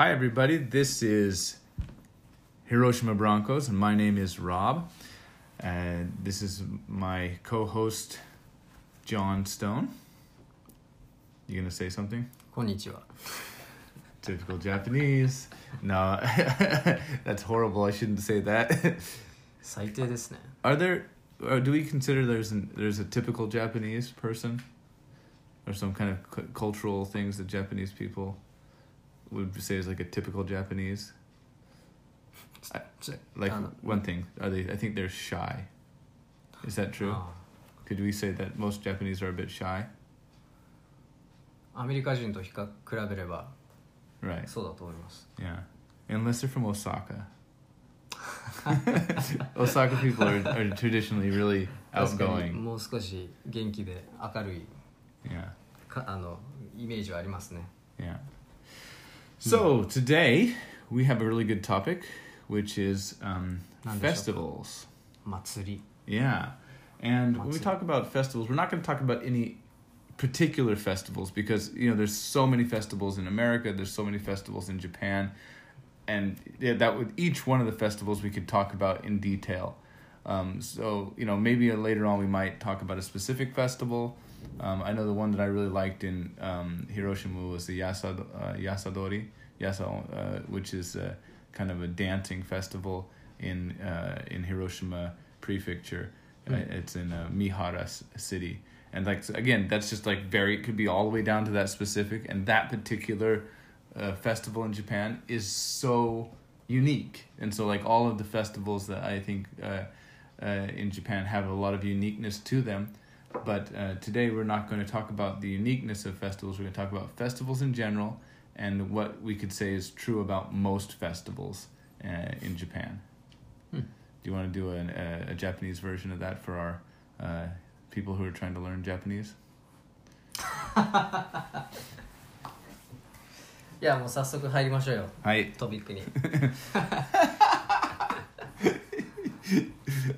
Hi, everybody. This is Hiroshima Broncos, and my name is Rob. And this is my co host, John Stone. You gonna say something? Konnichiwa. Typical Japanese. No, that's horrible. I shouldn't say that. Are there? do we consider there's an, there's a typical Japanese person, or some kind of cultural things that Japanese people would say is like a typical Japanese? I- Ch- Like um, one thing, are they? I think they're shy. Is that true? あ Could we say that most Japanese are a bit shy? あアメリカ人と比較比べれば Right. そうだと思います Yeah. Unless they're from Osaka. Osaka people are, are traditionally really 確かに outgoing. もう少し元気で明るい Yeah. かあのイメージはありますね Yeah. So today we have a really good topic, which is um, 何でしょうか？ festivals. 祭り Yeah. And when we Matsuri. talk about festivals, we're not going to talk about any particular festivals because you know there's so many festivals in America, there's so many festivals in Japan, and yeah, that would each one of the festivals we could talk about in detail. Um, so you know maybe later on we might talk about a specific festival. um, I know the one that I really liked in um, Hiroshima was the Yasa, uh, Yasadori, Yasa, uh, which is uh, kind of a dancing festival in uh, in Hiroshima Prefecture. Mm. it's in uh, Mihara s- city, and like again, that's just like very it could be all the way down to that specific, and that particular uh, festival in Japan is so unique, and so like all of the festivals that I think uh, uh, in Japan have a lot of uniqueness to them. But uh, today we're not going to talk about the uniqueness of festivals. We're going to talk about festivals in general and what we could say is true about most festivals uh, in Japan. Hmm. Do you want to do an, a, a Japanese version of that for our uh, people who are trying to learn Japanese? いやもう早速入りましょうよ Hi. トピックに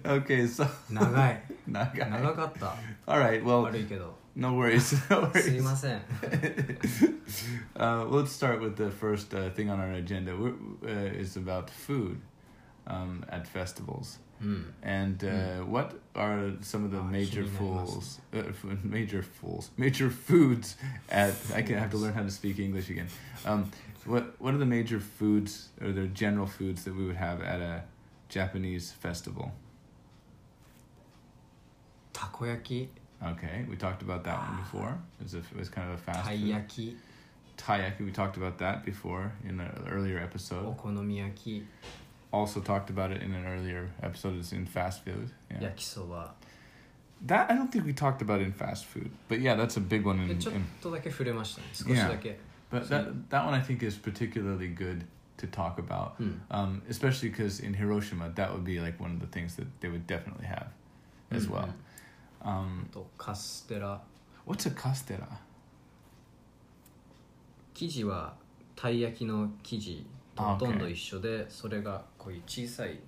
Okay, so 長い Nagai. 長かった All right. Well, 悪いけど no worries. No すい worries. ません Uh, let's start with the first uh, thing on our agenda. We're, uh, is about food um, at festivals. うん And uh, what are some of the Ah, major 気になります。 fools, uh, f- major fools, major foods at? I can have to learn how to speak English again. Um, what what are the major foods or the general foods that we would have at a Japanese festival? takoyaki. Okay, we talked about that one before. It was, a, it was kind of a fast Taiyaki. Taiyaki, we talked about that before in an earlier episode. Okonomiyaki. Also talked about it in an earlier episode. It's in fast food. Yeah. Yakisoba. That I don't think we talked about in fast food, but yeah, that's a big one. In, in, yeah. But that that one I think is particularly good to talk about, hmm. um, especially because in Hiroshima that would be like one of the things that they would definitely have, as mm-hmm. well. Hmm. Um, あとカステラ what's a castera? 生地はたい焼きの生地とあほとんど一緒でそれがこういう小さい、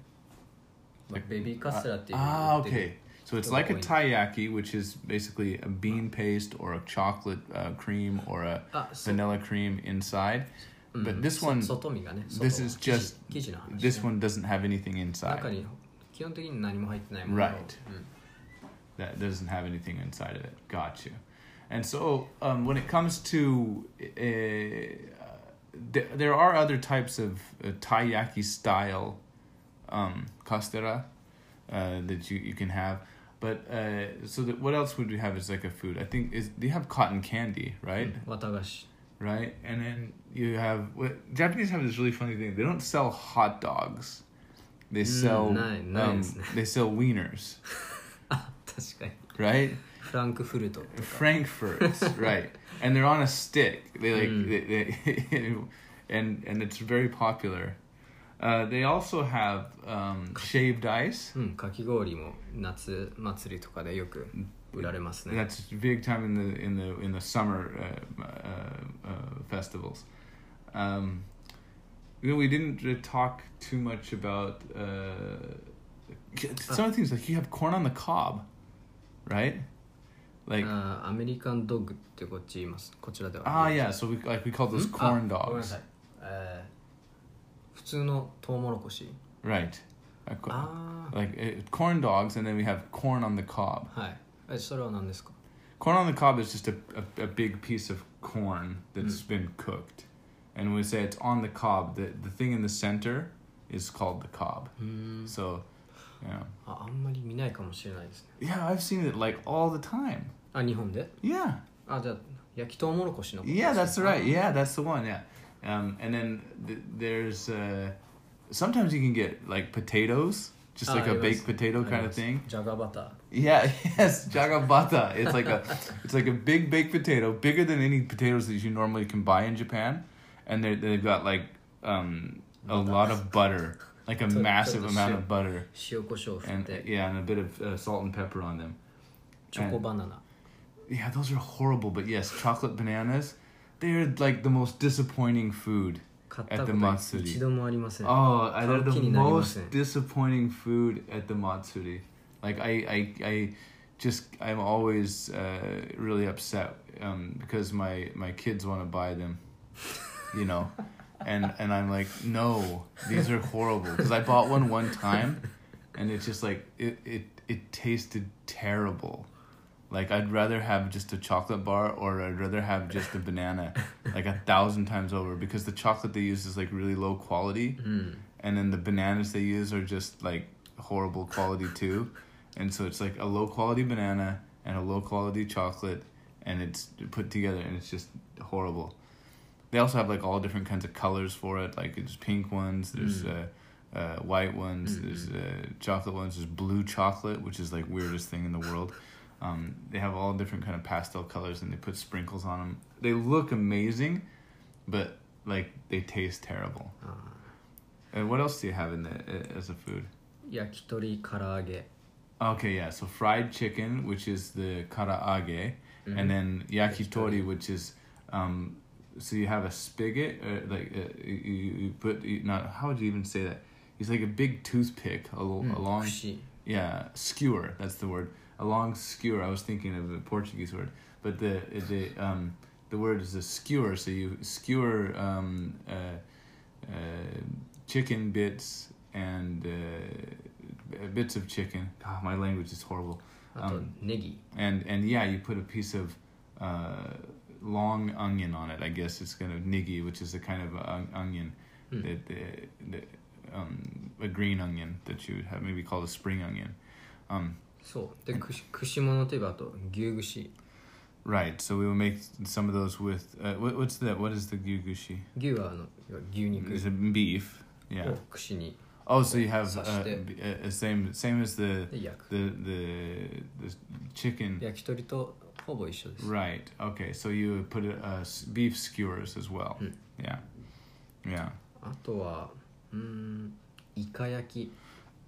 まあベビーカステラっていう Ah, 売ってる okay. So it's like a taiyaki, which is basically a bean paste or a chocolate uh, cream or a あそう vanilla cream inside. うん but this そ one- 外身がね this 外 is 生地 just- 生地の話、ね、This one doesn't have anything inside. 中に基本的に何も入ってないものを Right. that doesn't have anything inside of it. Got you. And so, um, when it comes to, uh, th- there are other types of uh, taiyaki style um, kastera, uh, that you, you can have. But uh, so that what else would we have as like a food? I think is they have cotton candy, right? Mm, watagashi. Right, and then you have what Japanese have this really funny thing. They don't sell hot dogs. They mm, sell mm. Um, they sell wieners. 確かに right? フランクフルトとか Frankfurts, right? And they're on a stick. They like Mm. they, they and and it's very popular. Uh, they also have um, shaved ice. うんかき氷も夏祭りとかでよく売られますね That's big time in the in the in the summer uh, uh, uh, festivals. Um, you know, we didn't uh, talk too much about uh, some of the things like you have corn on the cob, right? Like uh, American dog ってこっち言います。こちらでは。Ah yeah, so we like we call those hmm? corn ah, dogs. さい。えー、普通のトウモロコシ。Right. Ah. Like eh, corn dogs and then we have corn on the cob. Corn on the cob is just a, a, a big piece of corn that's hmm. been cooked. And when we say it's on the cob, the, the thing in the center is called the cob. Hmm. So yeah. ああんまり見ないかもしれないですね Yeah, I've seen it like all the time. あ日本で Yeah. あじゃあ焼きトウモロコシのことです Yeah, ね that's right. Yeah, that's the one. Yeah. Um, and then th- there's uh, sometimes you can get like potatoes, just Ah, like a yes. baked potato あ kind り of ます thing. じゃがバター Yeah, yes, jagabata. It's like a it's like a big baked potato, bigger than any potatoes that you normally can buy in Japan, and they they've got like um a Butter. lot of butter, like a So- so massive the amount shape. of butter, 塩コショウ振っ and て yeah, and a bit of uh, salt and pepper on them. チョコバナナ Yeah, those are horrible, but yes, chocolate bananas, they're like the most disappointing food. 買った At こ the と Matsuri. 一度もありません Oh, they're 買う the 気になりません。 most disappointing food at the Matsuri. Like I, I, I just I'm always uh, really upset um, because my my kids want to buy them, you know, and and I'm like no, these are horrible. Because I bought one one time, and it's just like it it it tasted terrible. Like I'd rather have just a chocolate bar or I'd rather have just a banana, like a thousand times over. Because the chocolate they use is like really low quality うん and then the bananas they use are just like horrible quality too. And so it's like a low quality banana and a low quality chocolate and it's put together and it's just horrible they also have like all different kinds of colors for it. Like there's pink ones, there's mm. uh, uh, white ones, mm-hmm. there's uh, chocolate ones, there's blue chocolate, which is like weirdest thing in the world. Um, they have all different kind of pastel colors, and they put sprinkles on them. They look amazing, but like they taste terrible. Ah. Uh. And what else do you have in the uh, as a food? Yakitori karaage. Okay, yeah. So fried chicken, which is the karaage, mm-hmm. and then yakitori, which is um, so you have a spigot, or like uh, you, you put you, not how would you even say that? It's like a big toothpick, mm, a long yeah skewer. That's the word. A long skewer. I was thinking of a Portuguese word, but the the um the word is a skewer. So you skewer um uh, uh chicken bits and uh, bits of chicken. God, my language is horrible. Um, niggy. And and yeah, you put a piece of uh long onion on it. I guess it's kind of negi, which is a kind of a onion mm. that the, the um, a green onion that you would have maybe called a spring onion. Um, so the kushimono Right, so we will make some of those with uh, what, what's that? What is the gyugushi? Gyu uh, Is it beef? Yeah. Oh, oh so you have uh, uh, same same as the the the, the, chicken. chicken. to. ほぼ一緒です、 Right. Okay. So you would put uh, s- beef skewers as well. Hmm. Yeah. Yeah. あとはうーんイカ焼き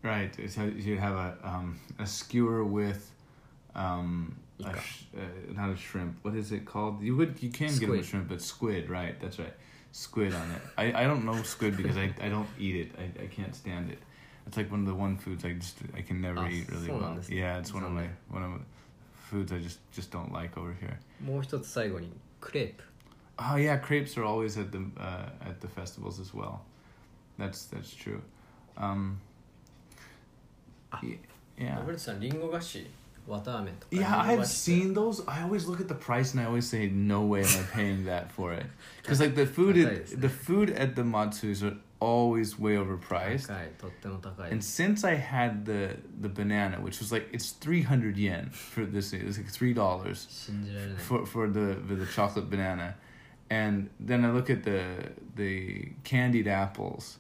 Right. So you have a um, a skewer with um, a Ika. sh- uh, not a shrimp. What is it called? You would you can get them a Squid. shrimp, but squid. Right. That's right. Squid on it. I, I don't know squid because I, I don't eat it. I, I can't stand it. It's like one of the one foods I just I can never Ah, eat really so well. nice. Yeah, it's one of my Sunday. one of the foods I just just don't like over here. もう一つ最後にクレープ Oh yeah, crepes are always at the uh, at the festivals as well. That's that's true. Um, Ah. y- yeah. ロベルトさんリンゴ菓子綿あめとか Yeah, リンゴ I've 菓子って seen those. I always look at the price and I always say, "No way am I paying that for it." Because like the food, at, the food at the Matsus are always way overpriced. And since I had the the banana, which was like it's three hundred yen for this, it was like three dollars for for the for the chocolate banana, and then I look at the the candied apples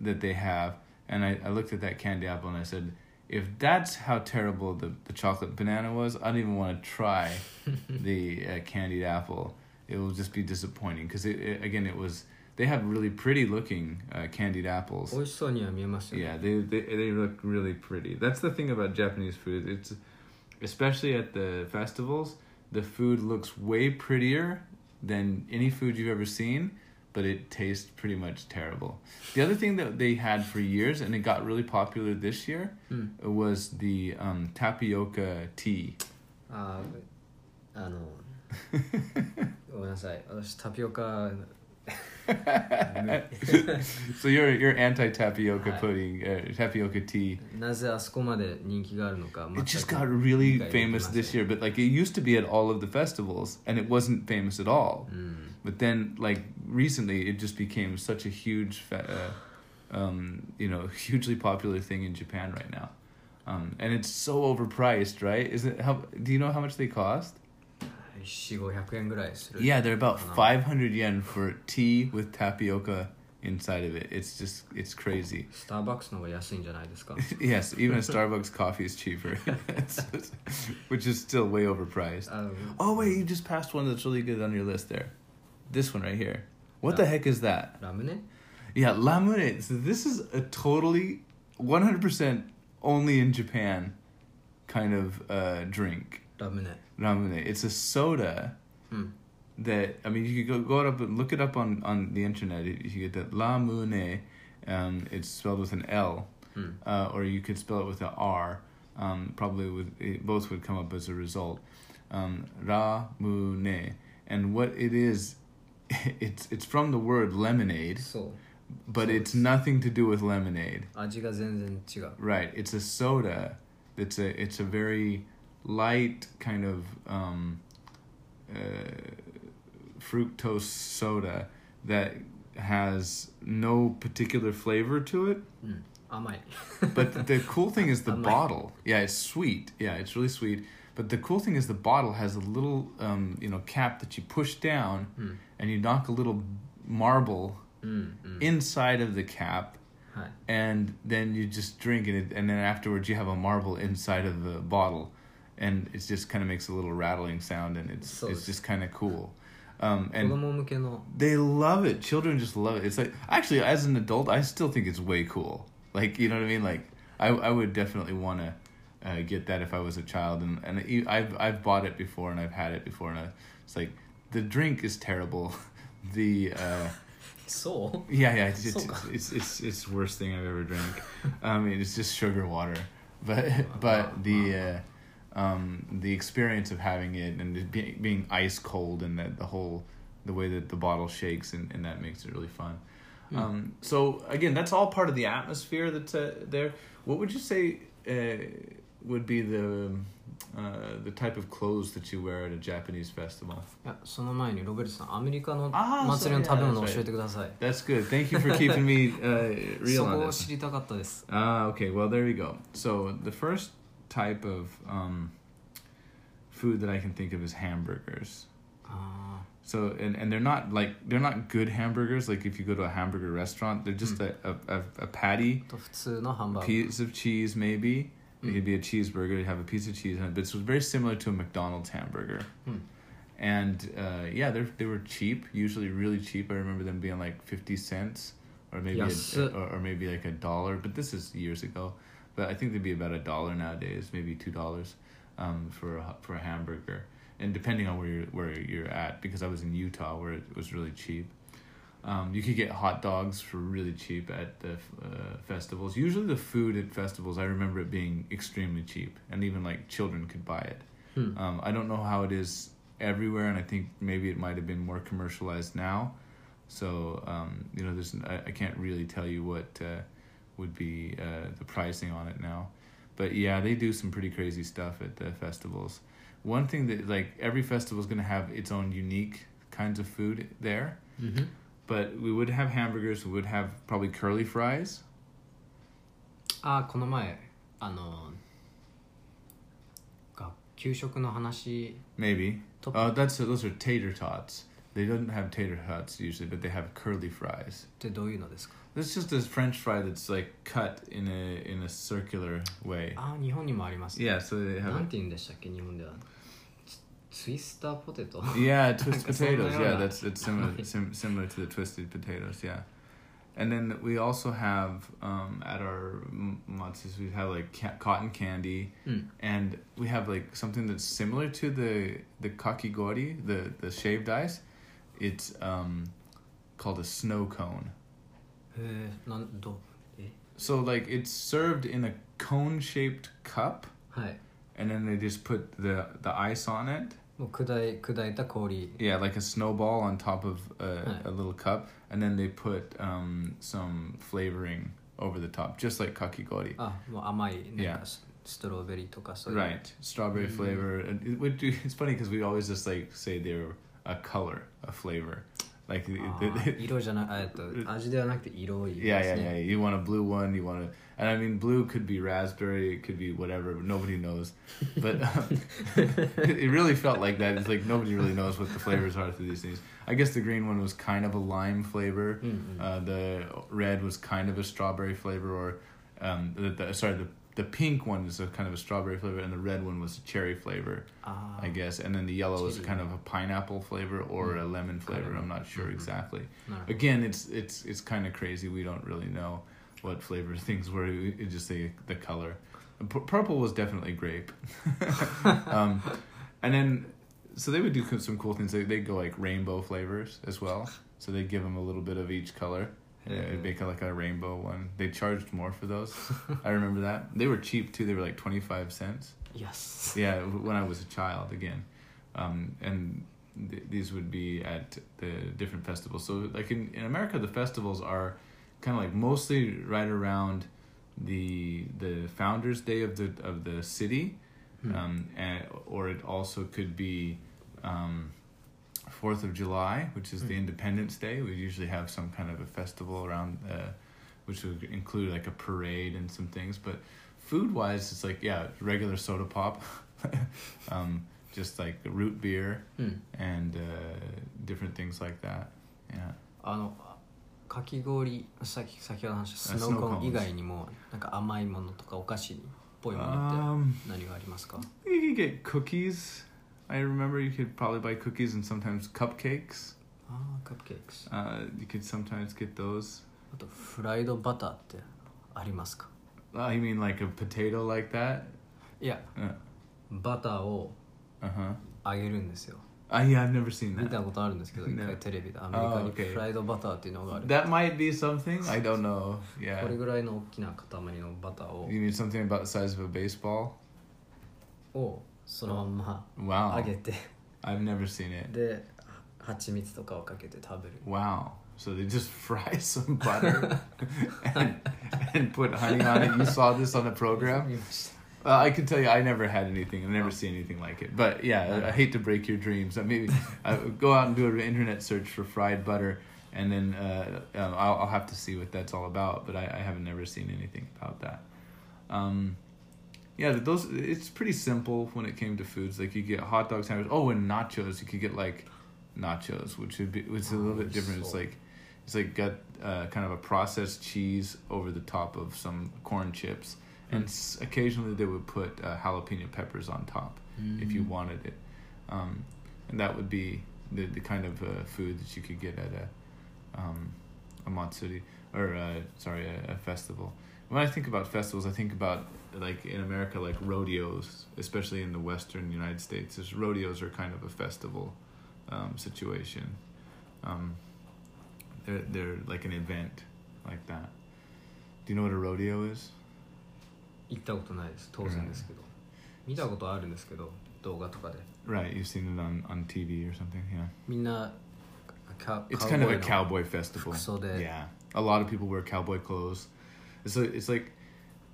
that they have, and I, I looked at that candied apple and I said. If that's how terrible the, the chocolate banana was, I don't even want to try the uh, candied apple. It will just be disappointing because it, it again it was they have really pretty looking uh, candied apples. 美味しそうには見えますよね Yeah, they, they they look really pretty. That's the thing about Japanese food. It's especially at the festivals, the food looks way prettier than any food you've ever seen, but it tastes pretty much terrible. The other thing that they had for years and it got really popular this year うん was the um, tapioca tea. あーあのごめんなさい私タピオカ so you're you're anti tapioca Hi. pudding, uh, tapioca tea. なぜあそこまで人気があるのか It just 全 got く really 理解できま famous せん this year, but like it used to be at all of the festivals, and it wasn't famous at all. うん But then, like recently, it just became such a huge, fa- uh, um, you know, hugely popular thing in Japan right now, um, and it's so overpriced, right? Is it? How do you know how much they cost? 4500円ぐらいする Yeah, they're about Uh-huh. five hundred yen for tea with tapioca inside of it. It's just, it's crazy. スターバックスの方が安いんじゃないですか yes, even a Starbucks coffee is cheaper, which is still way overpriced. あ Oh wait, you just passed one that's really good on your list there. This one right here. What the Yeah. heck is that? ラムネ Yeah, lamune. So this is a totally 100% only in Japan kind of uh, drink. Ramune. Ramune. It's a soda hmm. that I mean you could go, go up and look it up on on the internet. You get that Ramune. Um, it's spelled with an L, hmm. uh, or you could spell it with an R. Um, probably with both would come up as a result. Um, Ramune, and what it is, it's it's from the word lemonade. So but it's nothing to do with lemonade. Right. It's a soda. It's a it's a very light kind of um, uh, fructose soda that has no particular flavor to it. Mm, I might. but the cool thing is the I bottle. Yeah, it's sweet. Yeah, it's really sweet. But the cool thing is the bottle has a little, um, you know, cap that you push down, mm. and you knock a little marble mm, inside of the cap, and then you just drink it, and then afterwards you have a marble inside of the bottle and it just kind of makes a little rattling sound and it's it's just kind of cool. Um, and they love it. Children just love it. It's like actually as an adult i still think it's way cool. Like you know what i mean? Like i, I would definitely want to uh, get that if i was a child. And, and I've, I've bought it before and i've had it before and I, it's like the drink is terrible. The uh, yeah yeah it's, it's it's, it's it's worst thing i've ever drank. I mean it's just sugar water. But but the uh, um, the experience of having it and it being being ice cold and that the whole the way that the bottle shakes and, and that makes it really fun. Hmm. Um, so again, that's all part of the atmosphere that's uh, there. What would you say uh, would be the uh, the type of clothes that you wear at a Japanese festival? いやその前にロベルトさんアメリカのあー祭りの食べ物そうを教えてください That's good. Thank you for keeping me uh, そ real on こを this. 知りたかったです Ah, okay. Well, there we go. So the first type of um, food that I can think of is hamburgers. Uh. So and, and they're not like they're not good hamburgers. Like if you go to a hamburger restaurant, they're just mm. a, a, a patty, piece of cheese maybe. Mm. It could be a cheeseburger. You have a piece of cheese on it, but it's very similar to a McDonald's hamburger. Mm. And uh, yeah, they they were cheap, usually really cheap. I remember them being like fifty cents, or maybe yes. a, or maybe like a dollar. But this is years ago. But I think they'd be about a dollar nowadays, maybe two dollars, um, for a, for a hamburger. And depending on where you're where you're at, because I was in Utah where it was really cheap. Um, you could get hot dogs for really cheap at the uh, festivals. Usually, the food at festivals, I remember it being extremely cheap, and even like children could buy it. うん Um, I don't know how it is everywhere, and I think maybe it might have been more commercialized now. So um, you know, there's I, I can't really tell you what uh, would be uh, the pricing on it now, but yeah, they do some pretty crazy stuff at the festivals. One thing that like every festival is gonna have its own unique kinds of food there, うんふん but we would have hamburgers. We would have probably curly fries. あーこの前あのが給食の話 Maybe. Top- Uh, that's those are tater tots. They don't have tater tots usually, but they have curly fries. ってどういうのですか That's just this French fry that's like cut in a in a circular way. あー日本にもあります、 Yeah, so they な have. ん A, て言うんでしたっけ日本ではツツイスターポテト yeah, twisted Like a sort of potatoes. Yeah, like- that's it's similar sim, similar to the twisted potatoes. Yeah, and then we also have um, at our m- matsus we have like ca- cotton candy, うん、 and we have like something that's similar to the the kakigori, the the shaved ice. It's um, called a snow cone. へえなんどえ So like it's served in a cone shaped cup. はい and then they just put the the ice on it もう砕い砕いた氷 Yeah, like a snowball on top of a, Right. a little cup, and then they put um, some flavoring over the top, just like kakigori. あもう甘いなん Yeah. かスストロベリーとかそういう Right, strawberry Mm. flavor. And it would do, it's funny because we always just like say they're a color, a flavor. Like, the- あ the- ー色じゃなえっと味ではなくて色い yeah, で yeah, す yeah. ね You want a blue one, you want to, and I mean, blue could be raspberry, it could be whatever. Nobody knows, but um, it it really felt like that. It's like nobody really knows what the flavors are through these things. I guess the green one was kind of a lime flavor. うんうん、 Uh, the red was kind of a strawberry flavor, or um, the, the sorry, the the pink one is a kind of a strawberry flavor, and the red one was a cherry flavor, uh, I guess. And then the yellow is kind of a pineapple flavor or mm. a lemon flavor. Kind of I'm not sure mm-hmm. exactly. Again, it's it's it's kind of crazy. We don't really know what flavor things were. It just the the color. P- purple was definitely grape. um, and then so they would do some cool things. They they go like rainbow flavors as well. So they give them a little bit of each color. It'd make like a rainbow one. They charged more for those. I remember that. They were cheap too. They were like twenty five cents. Yes Yeah, when I was a child again, um, and th- these would be at the different festivals. So like in in America, the festivals are kind of like mostly right around the the Founders Day of the of the city, うん um, and, or it also could be um, Fourth of July, which is mm. the hmm. Independence Day. We usually have some kind of a festival around, uh, which would include like a parade and some things. But food wise, it's like yeah, regular soda pop, um, just like root beer mm. and uh, different things like that. Yeah. あのかき氷さっき先ほど話したスノーコーン以外にもなんか甘いものとかお菓子っぽいものって何がありますか？Um, you can get cookies. I remember you could probably buy cookies and sometimes cupcakes. ああカップケーキス Uh, you could sometimes get those. あとフライドバターってありますか Uh, you mean like a potato like that? いや Uh バターを huh. 揚げるんですよ Uh, yeah, I've never seen 見 that. たことあるんですけど No. 一回テレビでアメリカ Oh, に okay. フライドバターっていうのがある That might be something. I don't know. こ Yeah. れぐらいの大きな塊のバターを You mean something about the size of a baseball? を そのまん Wow. ま揚げて I've never seen it. で蜂蜜とかをかけて食べる Wow. So they just fry some butter and, and put honey on it. You saw this on the program? 見ました Uh, I can tell you, I never had anything. I never see anything like it. But yeah, I, I hate to break your dreams. Uh, maybe uh, go out and do an internet search for fried butter, and then uh, um, I'll, I'll have to see what that's all about. But I, I haven't never seen anything about that. Um, yeah, those it's pretty simple when it came to foods. Like you get hot dog sandwiches. Oh, and nachos. You could get like nachos, which would be which is a little bit different. It's like it's like got uh, kind of a processed cheese over the top of some corn chips, and s- occasionally they would put uh, jalapeno peppers on top if you wanted it, um, and that would be the the kind of uh, food that you could get at a um, a matsuri or uh, sorry a, a festival. When I think about festivals, I think about like in America, like rodeos, especially in the Western United States. Is rodeos are kind of a festival um, situation. Um, they're they're like an event like that. Do you know what a rodeo is? 行ったことないです当然ですけど見たことあるんですけど動画とかで Right, you've seen it on, on TV or something. Yeah, みんなカ it's カウ kind ボ of ー a イの cowboy festival. 服装で Yeah, a lot of people wear cowboy clothes. It's like, it's like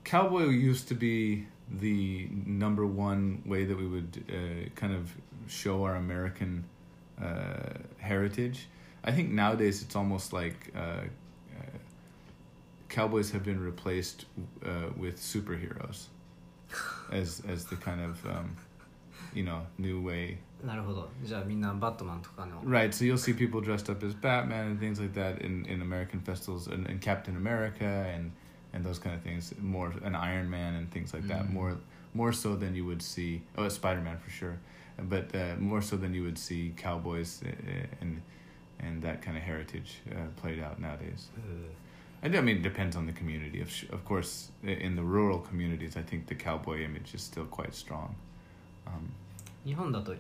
cowboy used to be the number one way that we would uh, kind of show our American uh, heritage. I think nowadays it's almost like uh, uh, cowboys have been replaced uh, with superheroes as as the kind of um, you know new way なるほどじゃあみんなバットマンとかの Right, so you'll see people dressed up as Batman and things like that in, in American festivals, and, and Captain America and and those kind of things. More an Iron Man and things like that. Mhm. More more so than you would see. Oh, Spider Man for sure, but uh, more so than you would see cowboys uh, and and that kind of heritage uh, played out nowadays. And I mean, it depends on the community. Of sh- of course, i- in the rural communities, I think the cowboy image is still quite strong. Um, 日本だと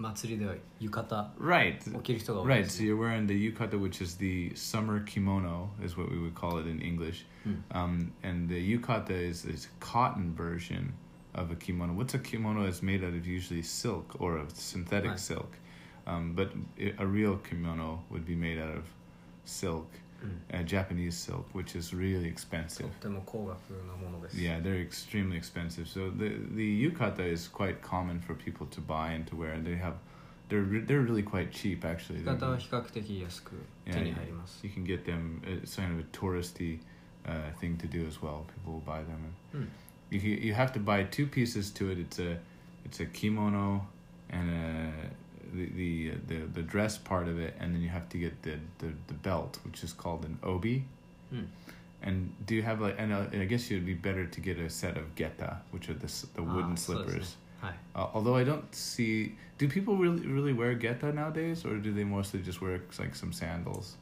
祭りでは浴衣 right. を着る人が多い Right, です so you're wearing the yukata, which is the summer kimono, is what we would call it in English. Hmm. Um, and the yukata is this cotton version of a kimono. What's a kimono is made out of usually silk or of synthetic Right. silk, um, but i- a real kimono would be made out of silk, うん uh, Japanese silk, which is really expensive. Yeah, they're extremely expensive. So the the yukata is quite common for people to buy and to wear. They have, they're re- they're really quite cheap actually. They're, yeah, you, can get them. Uh, it's kind of a touristy uh, thing to do as well. People will buy them. And. You you have to buy two pieces to it. It's a it's a kimono and a the, the the dress part of it, and then you have to get the the, the belt, which is called an obi. Hmm. And do you have like and, uh, and I guess it would be better to get a set of geta, which are the the ah, wooden ah, slippers. Uh, although I don't see, do people really really wear geta nowadays, or do they mostly just wear like some sandals?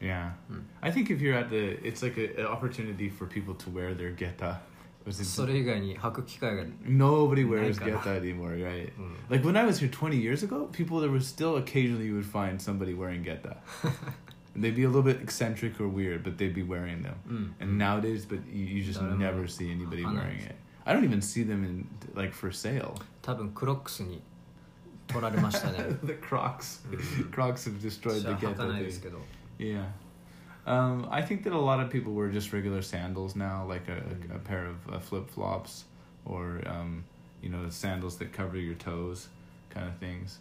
Yeah. Mm. Hmm. I think if you're at the, it's like an opportunity for people to wear their geta. Was it- それ以外に履く機会が、うん、 Nobody wears Like, uh, geta anymore, right? Like when I was here 20 years ago, people there was still occasionally you would find somebody wearing geta. they'd be a little bit eccentric or weird, but they'd be wearing them. うん、 And nowadays, but you, you just Daremo. never see anybody Ah, wearing nice. it. I don't even see them in like for sale. 多分クロックスに取られましたね the Crocs, うん Crocs have destroyed 私 the は履 geta かないで thing. すけど Yeah. Um, I think that a lot of people wear just regular sandals now, like a, a, a pair of uh, flip flops or um, you know sandals that cover your toes, kind of things,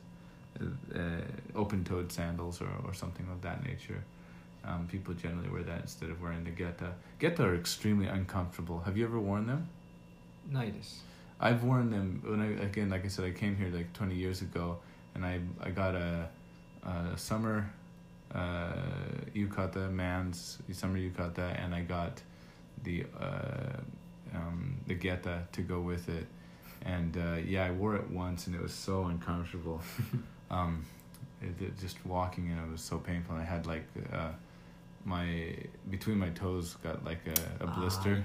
uh, uh open toed sandals or or something of that nature. Um, people generally wear that instead of wearing the geta. Geta are extremely uncomfortable. Have you ever worn them? Nice. I've worn them when I again, like I said, I came here like twenty years ago, and I I got a, a summer uh, yukata, man's summer yukata, and I got the uh, um, the geta to go with it. And uh, yeah, I wore it once, and it was so uncomfortable. um, it, it just walking in it was so painful. I had like uh, my between my toes got like a, a blister.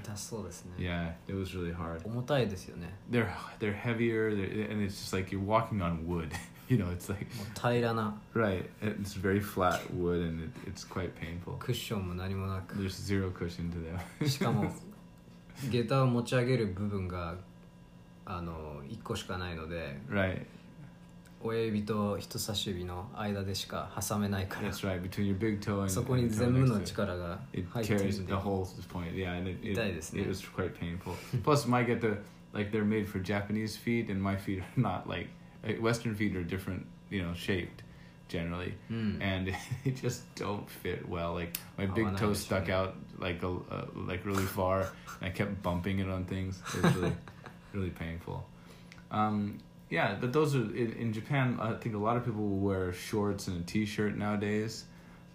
Yeah, it was really hard. They're they're heavier, they're, and it's just like you're walking on wood. you know it's like もう平らな right it's very flat wood and it, it's quite painful クッションも何もなく there's zero cushion to them しかも下駄を持ち上げる部分があの1個しかないので right 親指と人差し指の間でしか挟めないから that's right between your big toe and そこに and the toe 全部 next の to it. 力が it 入ってる carries ん the で whole point yeah and it, it, 痛いですね。 it was quite painful plus my get the like they're made for japanese feet and my feet are not like like, western feet are different you know shaped generally うん、and they just don't fit well. Like my Oh, big toe stuck out like a uh, like really far, and I kept bumping it on things. It was really really painful. Um, yeah, but those are in, in Japan. I think a lot of people will wear shorts and a t-shirt nowadays.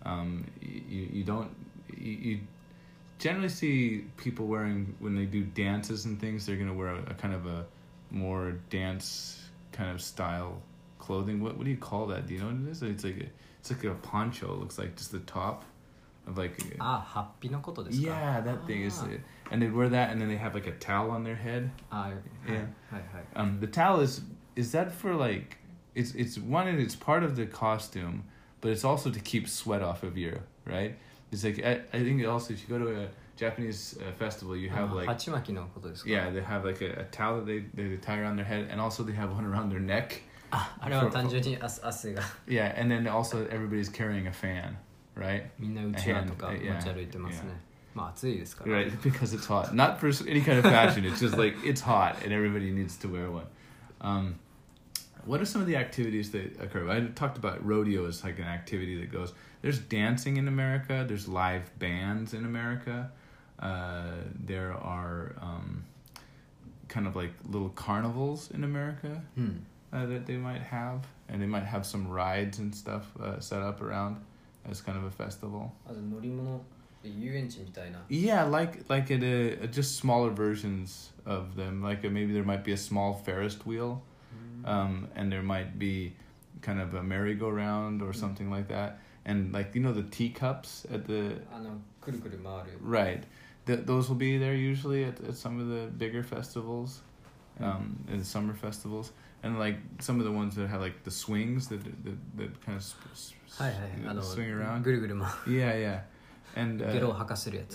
Um, you you don't you, you generally see people wearing when they do dances and things. They're gonna wear a, a kind of a more dance kind of style clothing. What what do you call that? Do you know what it is? It's like a, it's like a poncho. It looks like just the top of like a, ah, happi no koto desu Yeah, that thing is ah. like, and they wear that and then they have like a towel on their head. Ah, yeah. Hi, hi. Um the towel is is that for like it's it's one and it's part of the costume, but it's also to keep sweat off of you, right? It's like I, I think also if you go to a Japanese uh, festival, you あ have like 鉢巻きのことですか yeah they have like a, a towel that they they tie around their head, and also they have one around their neck. ああれは単純に汗汗が Yeah, and then also everybody's carrying a fan, right? みんなうちわとか A 持 hand, ち歩いてますね yeah. まあ暑いですから Right, because it's hot. Not for any kind of fashion. It's just like it's hot, and everybody needs to wear one. Um, what are some of the activities that occur? I talked about rodeo as like an activity that goes. There's dancing in America. There's live bands in America. Uh, there are um, kind of like little carnivals in America hmm. uh, that they might have, and they might have some rides and stuff uh, set up around as kind of a festival. Yeah, like like uh, just smaller versions of them. Like uh, maybe there might be a small Ferris wheel, um, and there might be kind of a merry-go-round or something like that. And like you know the teacups at the. Right th- those will be there usually at, at some of the bigger festivals, um, mm-hmm. and summer festivals, and like some of the ones that have like the swings that that, that kind of swing around. yeah, yeah, and uh,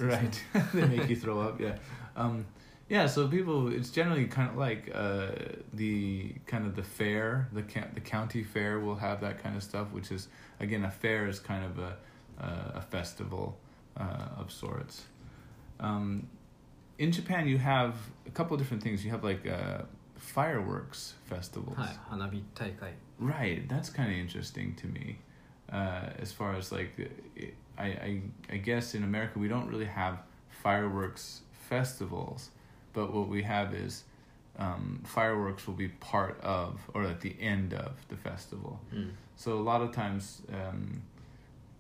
right, they make you throw up. Yeah, um, yeah. So people, it's generally kind of like uh, the kind of the fair, the ca- the county fair will have that kind of stuff, which is again a fair is kind of a uh, a festival uh, of sorts. Um, in Japan, you have a couple different things. You have like uh, fireworks festivals. Right, that's kind of interesting to me. Uh, as far as like, uh, I, I, I guess in America, we don't really have fireworks festivals, but what we have is um, fireworks will be part of or at the end of the festival. Mm. So a lot of times, um,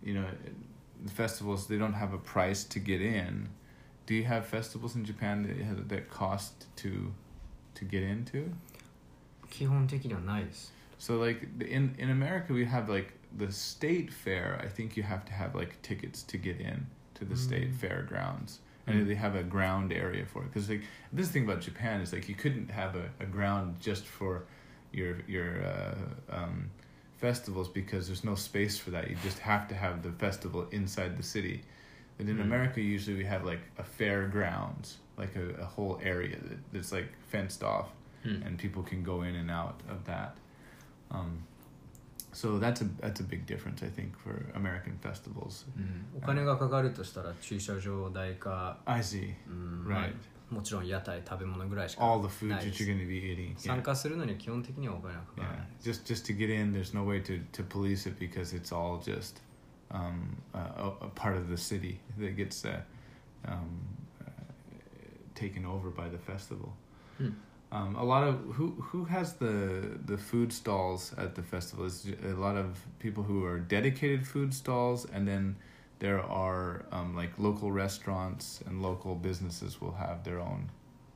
you know, the festivals they don't have a price to get in, Do you have festivals in Japan that have, that cost to to get into? 基本的にはないです So like in in America we have like the state fair. I think you have to have like tickets to get in to the state Mm. fairgrounds, and Mm. they have a ground area for it. Because like this thing about Japan is like you couldn't have a, a ground just for your your uh, um, festivals because there's no space for that. You just have to have the festival inside the city. And in Mm. America, usually we have like a fairgrounds, like a, a whole area that, that's like fenced off うん and people can go in and out of that. Um, so that's a that's a big difference, I think, for American festivals. うんお金がかかるとしたら駐車場代か、 I see. うんまあ Right. もちろん屋台食べ物ぐらいしか All the foods ない that です you're going to be eating. 参 Yeah. 加するのに基本的にはお金がかからない Yeah. Just just to get in, there's no way to, to police it because it's all just um, uh, a, a part of the city that gets uh, um, uh, taken over by the festival. Hmm. Um, a lot of who who has the the food stalls at the festival is a lot of people who are dedicated food stalls, and then there are um, like local restaurants and local businesses will have their own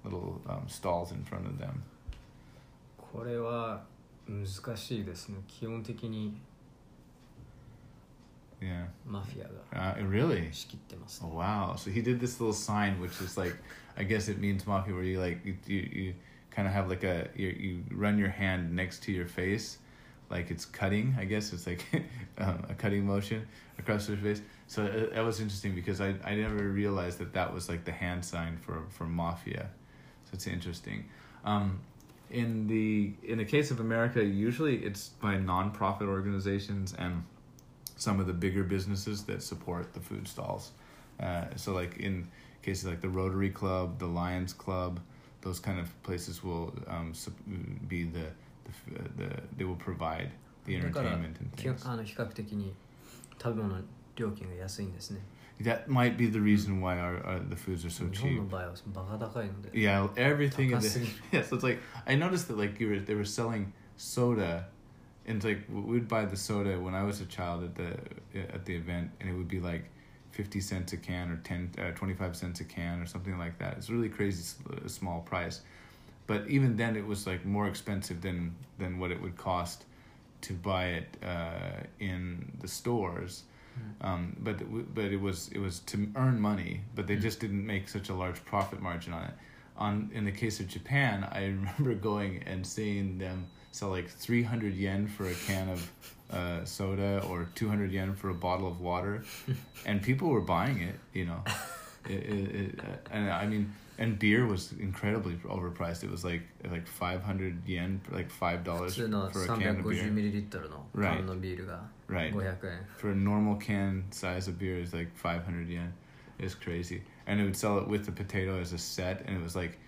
little um, stalls in front of them. これは難しいですね基本的に Yeah. マフィア Uh, really? が仕切ってます、 Oh, wow. So he did this little sign, which is like, I guess it means mafia, where you like you you, you kind of have like a you, you run your hand next to your face, like it's cutting. I guess it's like um, a cutting motion across your face. So uh, that was interesting because I I never realized that that was like the hand sign for for mafia. So it's interesting. Um, in the in the case of America, usually it's by nonprofit organizations and some of the bigger businesses that support the food stalls. Uh, so like in cases like the Rotary Club, the Lions Club, those kind of places will um, sup- be the the, f- the they will provide the だから entertainment and き things. あの比較的に食べ物の料金が安いんですね That might be the reason why our, our the foods are so 日本 cheap. の場合はバカ高いので Yeah, everything in the Takasuri. yeah. So it's like I noticed that like you were they were selling soda, and it's like we would buy the soda when I was a child at the at the event, and it would be like fifty cents a can or 10, uh, 25 cents a can or something like that. It's really crazy small price, but even then it was like more expensive than than what it would cost to buy it uh, in the stores. Um, but it but it was it was to earn money, but they Mm. just didn't make such a large profit margin on it. On in the case of Japan, I remember going and seeing them so like 300 yen for a can of uh, soda or 200 yen for a bottle of water, and people were buying it. You know, it, it, it, uh, and I mean, and beer was incredibly overpriced. It was like like 500 yen, like five dollars for a can of beer. Right. Right. For a normal can size of beer is like 500 yen. It's crazy, and it would sell it with the potato as a set, and it was like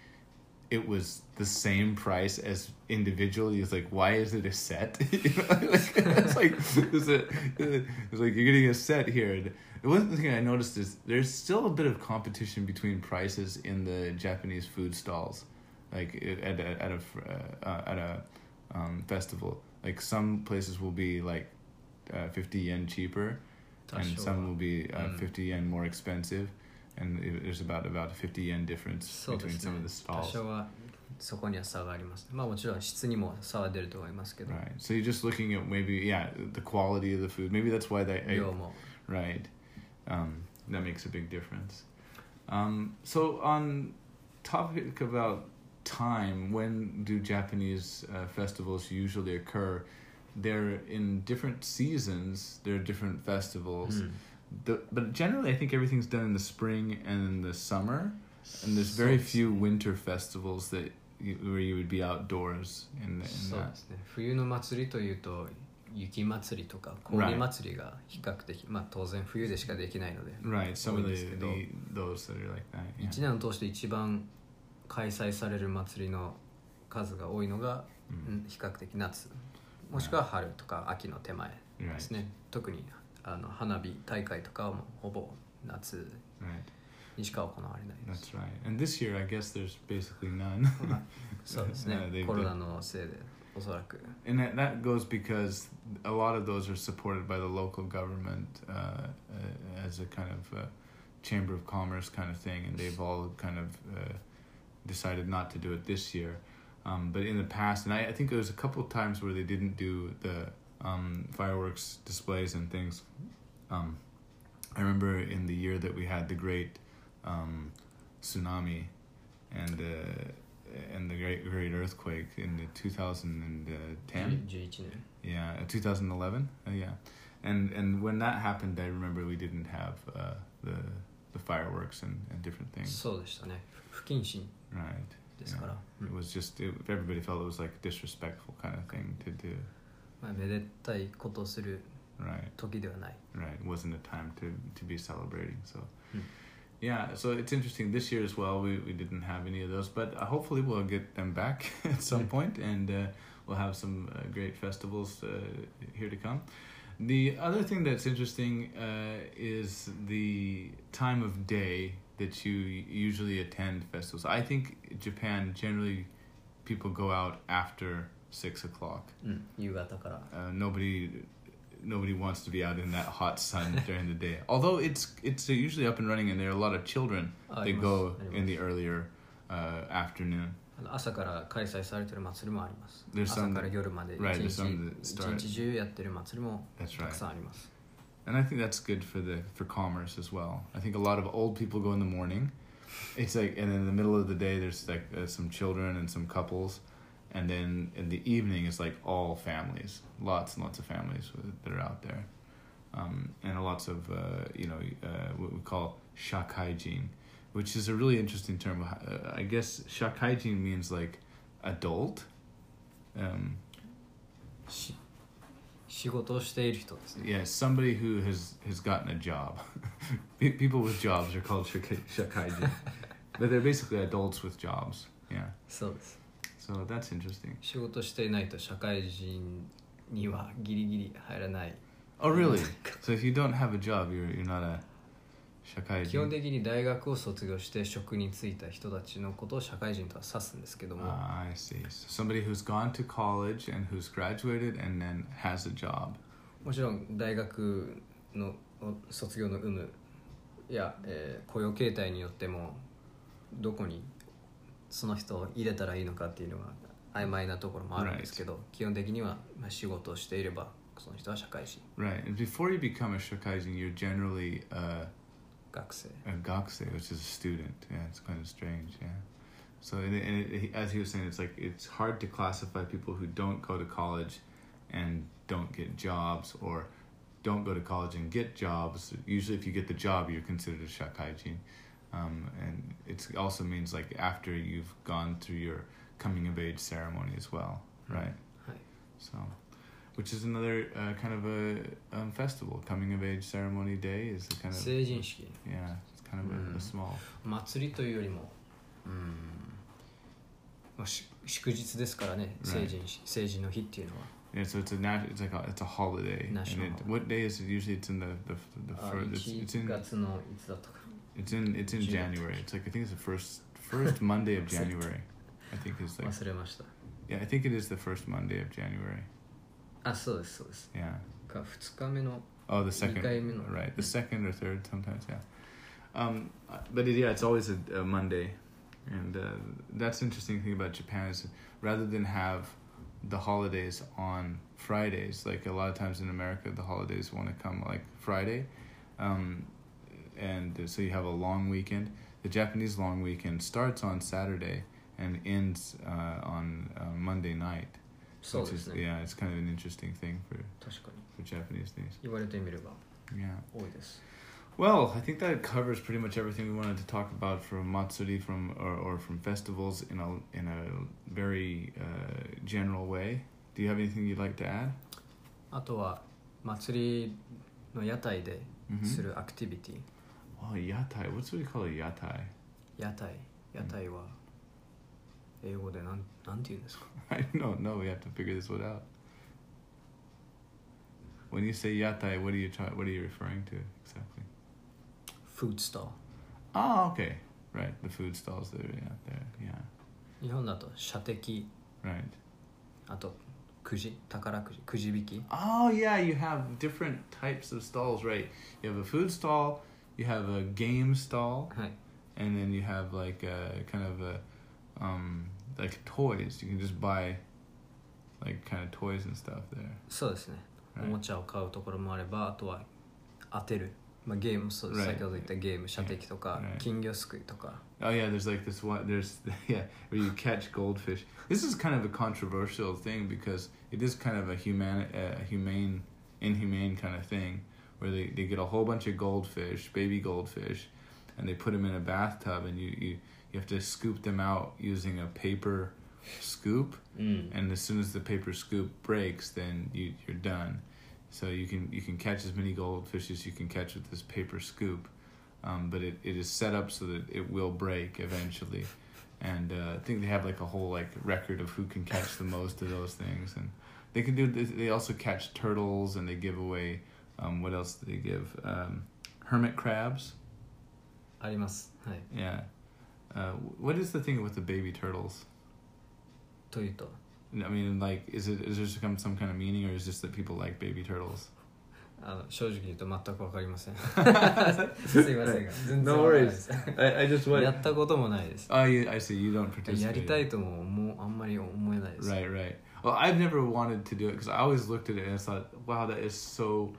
it was the same price as individually. It's like, why is it a set? you know, like, it's like it's, like you're getting a set here. And the one thing I noticed is there's still a bit of competition between prices in the Japanese food stalls, like at a at a uh, uh, at a um, festival. Like some places will be like uh, fifty yen cheaper, and some will be uh, mm. fifty yen more expensive and it, there's about about a 50 yen difference そうで between す some ね of the 多 stalls 少はそこには差がありますまあもちろん質にも差は出ると思いますけど right so you're just looking at maybe yeah the quality of the food maybe that's why they I- 量も right um, that makes a big difference um, so on topic about time when do japanese uh, festivals usually occur they're in different seasons there are different festivals うん The, but generally, I think everything's done in the spring and in the summer, and there's very few winter festivals that you, where you would be outdoors in, the, in そう.ですね冬の祭りというと雪祭りとか氷祭りが比較的、まあ当然冬でしかできないので Right, some of the, the those that are like that. Yeah. 一年を通して一番開催される祭りの数が多いのが、うん比較的夏もしくは春とか秋の手前ですね、特にあの花火大会とかはもうほぼ夏 Right, にしか行われないです that's right. And this year, I guess there's basically none. そうですね Yeah, they- コロナのせいでおそらく And that, that goes because a lot of those are supported by the local government uh, uh, as a kind of uh, chamber of commerce kind of thing, and they've all kind of uh, decided not to do it this year. Um, but in the past, and I, I think there was a couple of times where they didn't do the um, fireworks displays and things. Um, I remember in the year that we had the great um, tsunami and uh, and the great great earthquake in the 2010. 11年 Yeah, uh, 2011. Uh, yeah, and and when that happened, I remember we didn't have uh, the the fireworks and, and different things. そうでしたね不謹慎 Right. ですから、 It was just it, everybody felt it was like a disrespectful kind of thing to do. まあ、めでたいことをする Right. 時ではない Right. It wasn't a time to to be celebrating. So. Hmm. Yeah, so it's interesting. This year as well, we, we didn't have any of those, but uh, hopefully we'll get them back at some Hmm. point, and uh, we'll have some uh, great festivals uh, here to come. The other thing that's interesting uh, is the time of day that you usually attend festivals. I think Japan generally people go out after six o'clock. うん、夕方から Uh, nobody nobody wants to be out in that hot sun during the day. Although it's it's usually up and running, and there are a lot of children. あ They ります go あります in the earlier uh, afternoon. あの朝から開催されてる祭りもあります There's 朝 some から夜まで一 right, 日 there's some that 一 start- 日中やってる祭りも That's た right. くさんあります、 And I think that's good for the for commerce as well. I think a lot of old people go in the morning. It's like, and in the middle of the day, there's like uh, some children and some couples, and then in the evening, it's like all families, lots and lots of families that are out there, um, and lots of uh, you know uh, what we call shakaijin, which is a really interesting term. Uh, I guess shakaijin means like adult. Um, し仕事をしている人ですね Yeah, somebody who has has gotten a job. Pe- People with jobs are called shakai- shakaijin, but they're basically adults with jobs. Yeah, そうです So that's interesting. 仕事していないと社会人にはギリギリ入らない Oh, really? So if you don't have a job, you're you're not a 基本 shakaijin. 的に大学を卒業して職に就いた人たちのことを社会人とは指すんですけども、Ah, I see. So somebody who's gone to college and who's graduated and then has a job. もちろん大学のお卒業の有無や、えー雇用形態によってもどこにその人を入れたらいいのかっていうのが曖昧なところもあるんですけど、基本的には、まあ、仕事をしていればその人は社会人 Right. And before you become a shakaijin, you're generally uh, 学生 a gakusei, which is a student. Yeah, it's kind of strange. Yeah. So, and it, and it, as he was saying, it's like it's hard to classify people who don't go to college and don't get jobs, or don't go to college and get jobs. Usually, if you get the job, you're considered a shakaijin. Um, and it also means like after you've gone through your coming of age ceremony as well, right? はい、 So, which is another uh, kind of a um, festival. Coming of age ceremony day is a kind of 成人式 yeah, it's kind of a, Mm. a small. 祭りというよりもうん、まあ、し祝日ですからね Right. 成人式成人の日っていうのは Yeah, so it's a nat- it's like a, it's a holiday. National And it, what day is it? Usually, it's in the the the, the Ah, fir- it's, it's 1 in 月のいつだったか it's in it's in June. January. It's like I think it's the first first Monday of January. I think is like 忘れました yeah, I think it is the first Monday of January. あそうですそうです Yeah. か2日目の Oh, the second. 2回目の Right, the second or third sometimes. Yeah. Um, uh, but it, yeah, it's always a, a Monday, and uh, that's the interesting thing about Japan is rather than have the holidays on Fridays, like a lot of times in America, the holidays want to come like Friday, um, and so you have a long weekend. The Japanese long weekend starts on Saturday and ends uh, on uh, Monday night. そう which です is ね yeah, it's kind of an interesting thing for 確かに for Japanese days. 言われてみれば Yeah. 多いです Well, I think that covers pretty much everything we wanted to talk about from matsuri from or, or from festivals in a in a very uh, general way. Do you have anything you'd like to add? あとは祭りの屋台で Mhm. するアクティビティ、 Oh, yatai. What's what do you call it? Yatai. 屋台屋台は英語でなんなんて言うんですか I don't know. We have to figure this one out. When you say yatai, what are you try- What are you referring to exactly? フードスト Oh, okay. Right, the food stalls that are out there. Yeah. 日本だと射的 Right. あとくじ宝くじくじ引き Oh yeah, you have different types of stalls, right? You have a food stall, you have a game stall, はい and then you have like a kind of a um like toys. You can just buy like kind of toys and stuff there. そうですね、 Right. おもちゃを買うところもあればあとは当てる、まあ、ゲームそう Right. 先ほど言ったゲーム射的とか、 Right. 金魚すくいとか Oh yeah, there's like this one. There's yeah, where you catch goldfish. This is kind of a controversial thing because it is kind of a human, uh, humane, inhumane kind of thing, where they, they get a whole bunch of goldfish, baby goldfish, and they put them in a bathtub, and you you you have to scoop them out using a paper scoop, うん、and as soon as the paper scoop breaks, then you you're done. So you can you can catch as many goldfish as you can catch with this paper scoop, um, but it, it is set up so that it will break eventually. And uh, I think they have like a whole like record of who can catch the most of those things, and they can do. They also catch turtles, and they give away. Um, what else do they give? Um, hermit crabs. ありますはい Yeah. Uh, what is the thing with the baby turtles? というと I mean, like, is it is there some some kind of meaning, or is it just that people like baby turtles? あの正直言うと全く分かりませんすいませんが全然 No わからないです I, I just やったこともないです Oh, you, I see. You don't participate. やりたいとももうあんまり思えないです、 Right, right. Well, I've never wanted to do it because I always looked at it and I thought, wow, that is so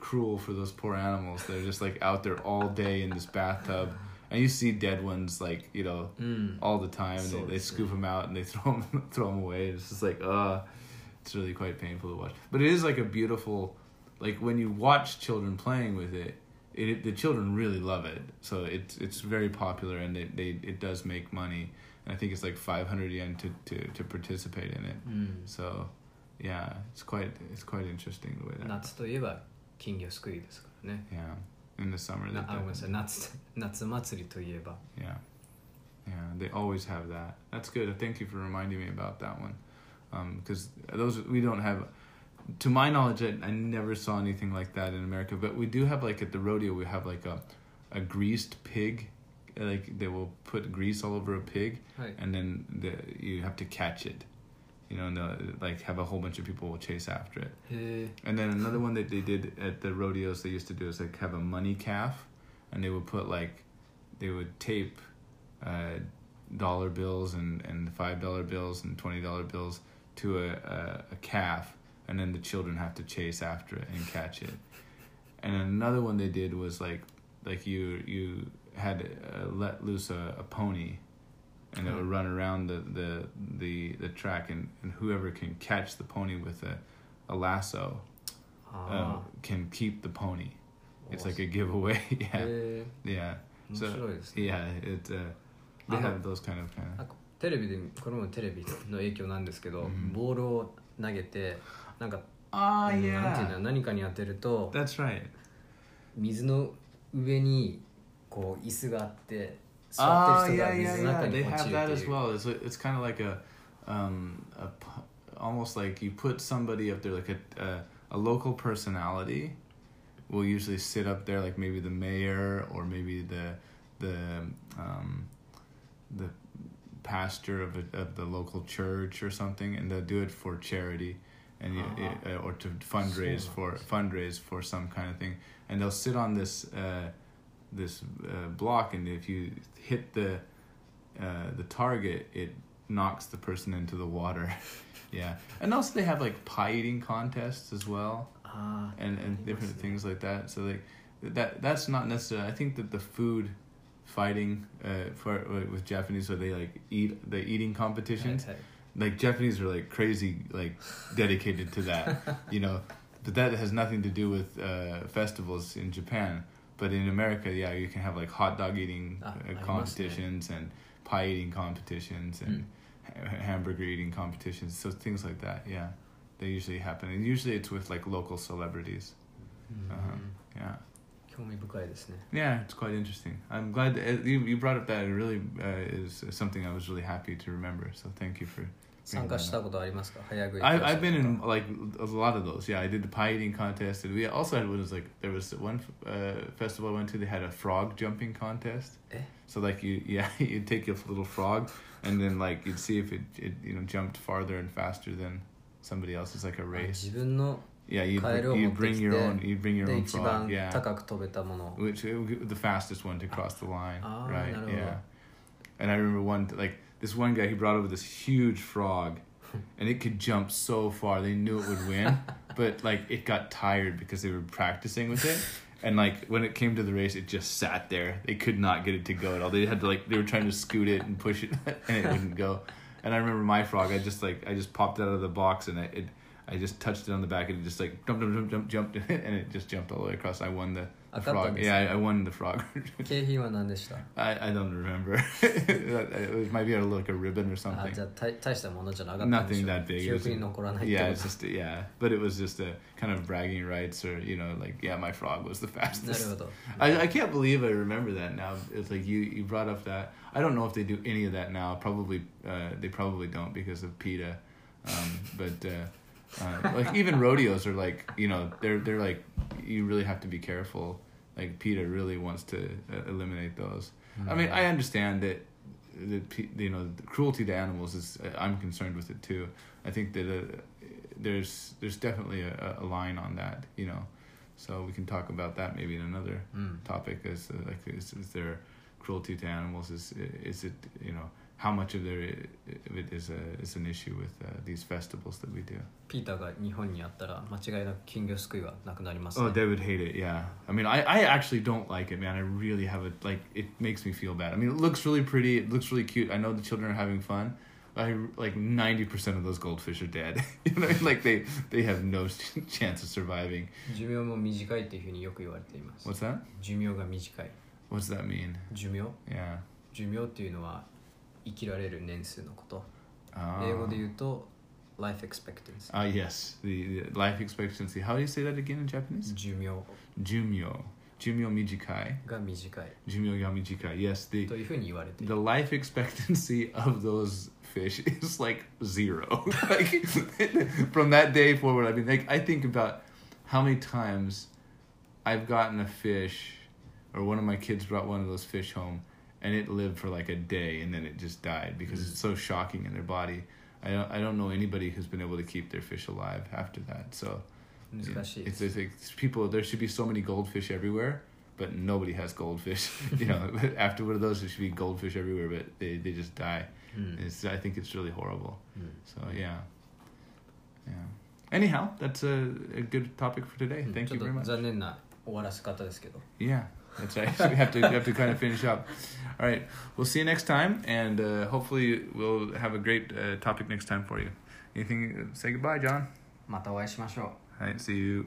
cruel for those poor animals. They're just like out there all day in this bathtub, and you see dead ones like you know うん、 all the time. And So they, they it's- scoop them out and they throw them throw them away. It's just like, uh, it's really quite painful to watch. But it is like a beautiful, like when you watch children playing with it. It, the children really love it, so it's it's very popular and it they it does make money. And I think it's like five hundred yen to, to, to participate in it. うん、 So, yeah, it's quite it's quite interesting the way that. 夏といえば 金魚すくいですからね Yeah, in the summer. な They あごめんなさい definitely- 夏夏祭りといえば yeah, yeah, they always have that. That's good. Thank you for reminding me about that one, because those we don't have. To my knowledge, I, I never saw anything like that in America. But we do have like at the rodeo, we have like a, a greased pig, like they will put grease all over a pig, はい and then the, you have to catch it. You know, and they'll, like have a whole bunch of people will chase after it. And then another one that they did at the rodeos they used to do is like have a money calf, and they would put like, they would tape, uh, dollar bills and and five dollar bills and twenty dollar bills to a, a a calf, and then the children have to chase after it and catch it. And another one they did was like, like you you had uh, let loose a, a pony, and it would run around the the the, the track, and, and whoever can catch the pony with a, a lasso あ uh, can keep the pony. あ It's like a giveaway. へ yeah, え yeah. 面 So 白いですね yeah, it uh, they あの have those kind of kind あ of. テレビでこれもテレビの影響なんですけど、うんボールを投げてなんか、 Ah うんなんていうの yeah, 何かに当てると that's right. 水の上にこう椅子があって 座 Ah ってる人 yeah, が yeah, 水の中 yeah. に They 落 have ちる that って as いう well. It's it's kind of like a um a pu- almost like you put somebody up there like a a, a local personality will usually sit up there like maybe the mayor or maybe the the um the pastor of a, of the local church or something and they'll do it for charity and you, Uh-huh. uh, or to fundraise So for nice. fundraise for some kind of thing and they'll sit on this uh, this uh, block, and if you hit the uh, the target, it knocks the person into the water. yeah, and also they have like pie eating contests as well, uh, and and different things like that. So like that that's not necessarily. I think that the food fighting uh, for with Japanese, so they like eat the eating competitions. Like Japanese are like crazy, like dedicated to that, you know. But that has nothing to do with uh, festivals in Japan. But in America, yeah, you can have like hot dog eating uh, competitions and pie eating competitions and mm. hamburger eating competitions. So things like that, yeah, they usually happen, and usually it's with like local celebrities. Mm. Yeah. Yeah, it's quite interesting. I'm glad that, uh, you you brought up that it really uh, is something I was really happy to remember. So thank you for 参加したことありますか早食い I 教室 I've been と in か like a lot of those. Yeah, I did the pie eating contest, and we also had what was like there was one uh, festival I went to. They had a frog jumping contest. Eh? So like you yeah you'd take a little frog, and then like you'd see if it it you know jumped farther and faster than somebody else. It's like a あ race. 自分の Yeah, you'd Kaeru you'd 持って bring きて your own you'd bring your で own 一 frog. 番 Yeah. 高く飛べたものを which uh, the fastest one to cross the line, Ah, right? なるほど。 Yeah, and I remember one like this one guy he brought over this huge frog, and it could jump so far. They knew it would win, but like it got tired because they were practicing with it. And like when it came to the race, it just sat there. They could not get it to go at all. They had to like they were trying to scoot it and push it, and it wouldn't go. And I remember my frog. I just like I just popped it out of the box and it, it I just touched it on the back and it just like jump jump jump jump jumped and it just jumped all the way across. I won the あ勝ったん frog. です Yeah, I, I won the frog. 景品は何でした I, I don't remember. it might be like a ribbon or あ something. じゃあ大大したものじゃなかったんでし Nothing ょ that big. 記 It was, 憶に残らないってこ yeah, と it's just yeah, but it was just a kind of bragging rights or you know like yeah, my frog was the なる fastest. ほど I, I can't believe I remember that now. It's like you you brought up that. I don't know if they do any of that now. Probably uh, they probably don't because of PETA. Um, but uh, uh, like even rodeos are like you know they're they're like you really have to be careful. Like PETA really wants to uh, eliminate those. I mean, I understand that the you know the cruelty to animals is uh, I'm concerned with it too. I think that uh, there's there's definitely a, a line on that, you know. So we can talk about that maybe in another うん、topic. Is uh, like is, is there cruelty to animals? Is is it you know how much of, there it is a, is an issue with uh, these festivals that we do. PETA they would hate it, yeah. I mean, I, I actually don't like it, man. I really have it, like, it makes me feel bad. I mean, it looks really pretty, it looks really cute. I know the children are having fun. I, like 90% of those goldfish are dead. you know, like they, they have no chance of surviving. What's that? 寿命が短い。What's that mean? Yeah. 寿命っていうのは生きられる年数のこと Ah. 英語で言うと life expectancy Ah, yes. The, the life expectancy. How do you say that again in Japanese? 寿命 Jumyo. Jumyo mijikai. が短い Jumyo ya mijikai. Yes. The というふうに言われてい the る life expectancy of those fish is like zero. like from that day forward, I mean, like I think about how many times I've gotten a fish, or one of my kids brought one of those fish home, and it lived for like a day and then it just died because mm-hmm. it's so shocking in their body. I don't, I don't know anybody who's been able to keep their fish alive after that. So, especially it's, it's, it's people. There should be so many goldfish everywhere, but nobody has goldfish. you know, after one of those, there should be goldfish everywhere, but they, they just die. Mm. I think it's really horrible. Mm. So yeah, yeah. Anyhow, that's a, a good topic for today. Thank you very much. Yeah, that's right. we have to we have to kind of finish up. All right, we'll see you next time, and uh, hopefully we'll have a great uh, topic next time for you. Anything? Say goodbye, John. またお会いしましょう All right, see you.